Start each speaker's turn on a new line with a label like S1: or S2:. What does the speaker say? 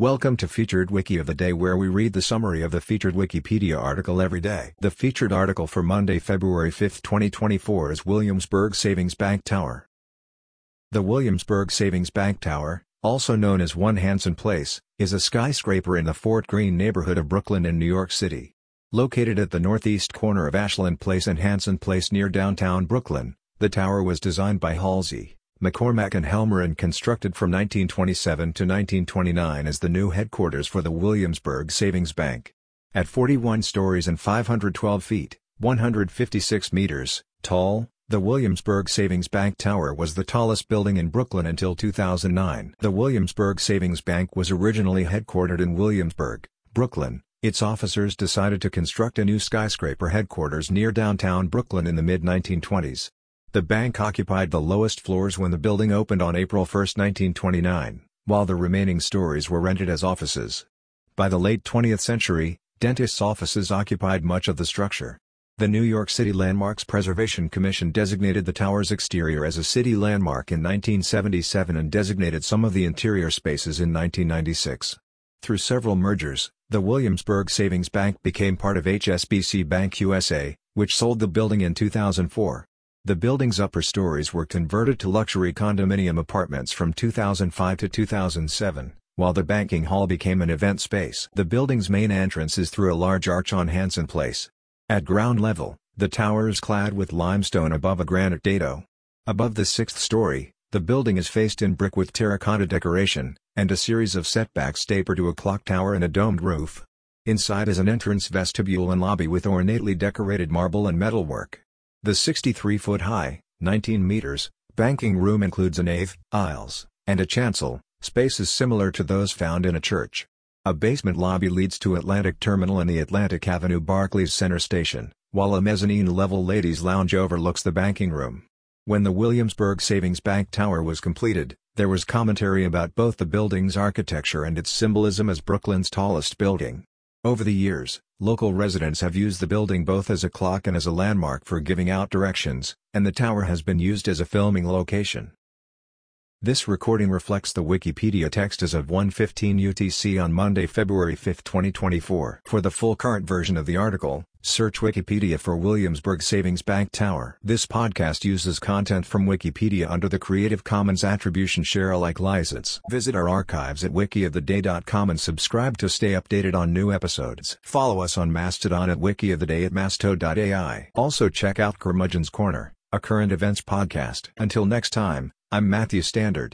S1: Welcome to Featured Wiki of the Day where we read the summary of the featured Wikipedia article every day. The featured article for Monday, February 5, 2024 is Williamsburgh Savings Bank Tower. The Williamsburgh Savings Bank Tower, also known as One Hanson Place, is a skyscraper in the Fort Greene neighborhood of Brooklyn in New York City. Located at the northeast corner of Ashland Place and Hanson Place near downtown Brooklyn, the tower was designed by Halsey, McCormack and Helmer and constructed from 1927 to 1929 as the new headquarters for the Williamsburgh Savings Bank. At 41 stories and 512 feet, 156 meters, tall, the Williamsburgh Savings Bank Tower was the tallest building in Brooklyn until 2009. The Williamsburgh Savings Bank was originally headquartered in Williamsburg, Brooklyn. Its officers decided to construct a new skyscraper headquarters near downtown Brooklyn in the mid-1920s. The bank occupied the lowest floors when the building opened on April 1, 1929, while the remaining stories were rented as offices. By the late 20th century, dentists' offices occupied much of the structure. The New York City Landmarks Preservation Commission designated the tower's exterior as a city landmark in 1977 and designated some of the interior spaces in 1996. Through several mergers, the Williamsburgh Savings Bank became part of HSBC Bank USA, which sold the building in 2004. The building's upper stories were converted to luxury condominium apartments from 2005 to 2007, while the banking hall became an event space. The building's main entrance is through a large arch on Hanson Place. At ground level, the tower is clad with limestone above a granite dado. Above the sixth story, the building is faced in brick with terracotta decoration, and a series of setbacks taper to a clock tower and a domed roof. Inside is an entrance vestibule and lobby with ornately decorated marble and metalwork. The 63-foot-high, 19 meters, banking room includes a nave, aisles, and a chancel, spaces similar to those found in a church. A basement lobby leads to Atlantic Terminal and the Atlantic Avenue Barclays Center Station, while a mezzanine-level ladies' lounge overlooks the banking room. When the Williamsburgh Savings Bank Tower was completed, there was commentary about both the building's architecture and its symbolism as Brooklyn's tallest building. Over the years, local residents have used the building both as a clock and as a landmark for giving out directions, and the tower has been used as a filming location. This recording reflects the Wikipedia text as of 1:15 UTC on Monday, February 5, 2024. For the full current version of the article, search Wikipedia for Williamsburgh Savings Bank Tower. This podcast uses content from Wikipedia under the Creative Commons Attribution Share Alike license. Visit our archives at wikioftheday.com and subscribe to stay updated on new episodes. Follow us on Mastodon at wikioftheday at masto.ai. Also check out Curmudgeon's Corner, a current events podcast. Until next time, I'm Matthew Standard.